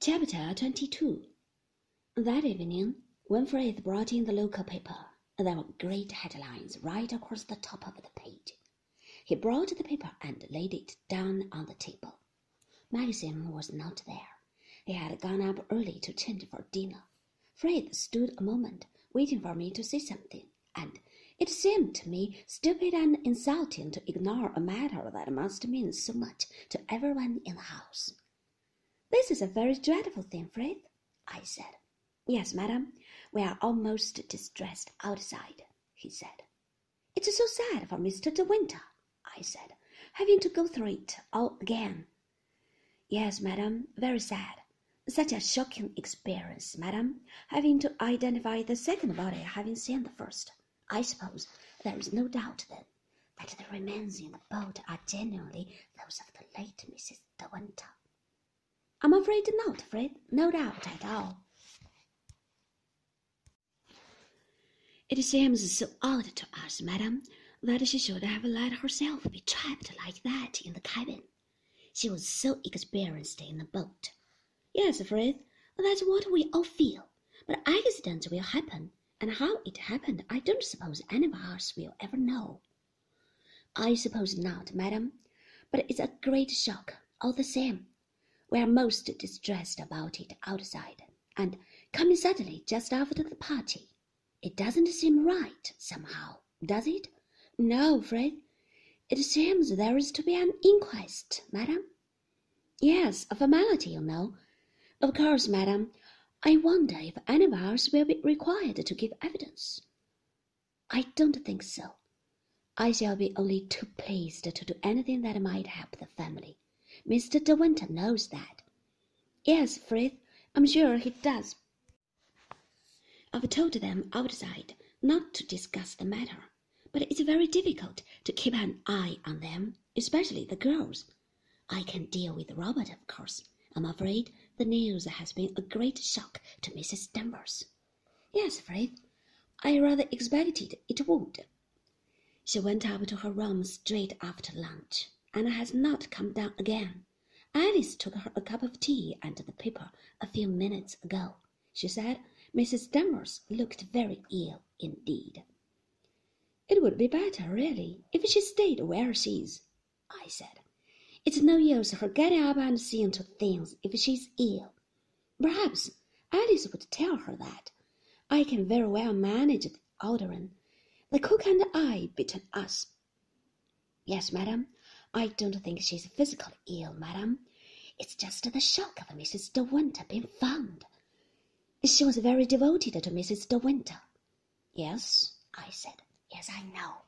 Chapter 22 That evening, when Frith brought in the local paper, there were great headlines right across the top of the page. He brought the paper and laid it down on the table. Maxim was not there. He had gone up early to change for dinner. Frith stood a moment, waiting for me to say something, and it seemed to me stupid and insulting to ignore a matter that must mean so much to everyone in the house. This is a very dreadful thing, Frith, I said. Yes, madam, we are almost distressed outside, he said. It's so sad for Mr. De Winter, I said, having to go through it all again. Yes, madam, very sad. Such a shocking experience, madam, having to identify the second body having seen the first. I suppose there is no doubt then that the remains in the boat are genuinely those of the late Mrs. De Winter. I'm afraid not, Frith. No doubt at all. It seems so odd to us, madam, that she should have let herself be trapped like that in the cabin. She was so experienced in the boat. Yes, Frith, that's what we all feel. But accidents will happen, and how it happened I don't suppose any of us will ever know. I suppose not, madam, but it's a great shock all the same. We are most distressed about it outside, and coming suddenly just after the party. It doesn't seem right, somehow, does it? No, Frith. It seems there is to be an inquest, madam. Yes, a formality, you know. Of course, madam. I wonder if any of us will be required to give evidence. I don't think so. I shall be only too pleased to do anything that might help the family. Mr. De Winter knows that. Yes, Frith, I'm sure he does. I've told them outside not to discuss the matter, but it's very difficult to keep an eye on them, especially the girls. I can deal with Robert, of course. I'm afraid the news has been a great shock to Mrs. Danvers. Yes, Frith, I rather expected it would. She went up to her room straight after lunch and has not come down again. Alice took her a cup of tea and the paper a few minutes ago. She said Mrs. Danvers looked very ill indeed. It would be better, really, if she stayed where she is, I said. It's no use her getting up and seeing to things if she's ill. Perhaps Alice would tell her that. I can very well manage the Alderman, the cook and I between us. Yes, madam, I don't think she's physically ill, madam. It's just the shock of Mrs. De Winter being found. She was very devoted to Mrs. De Winter. Yes, I said. Yes, I know.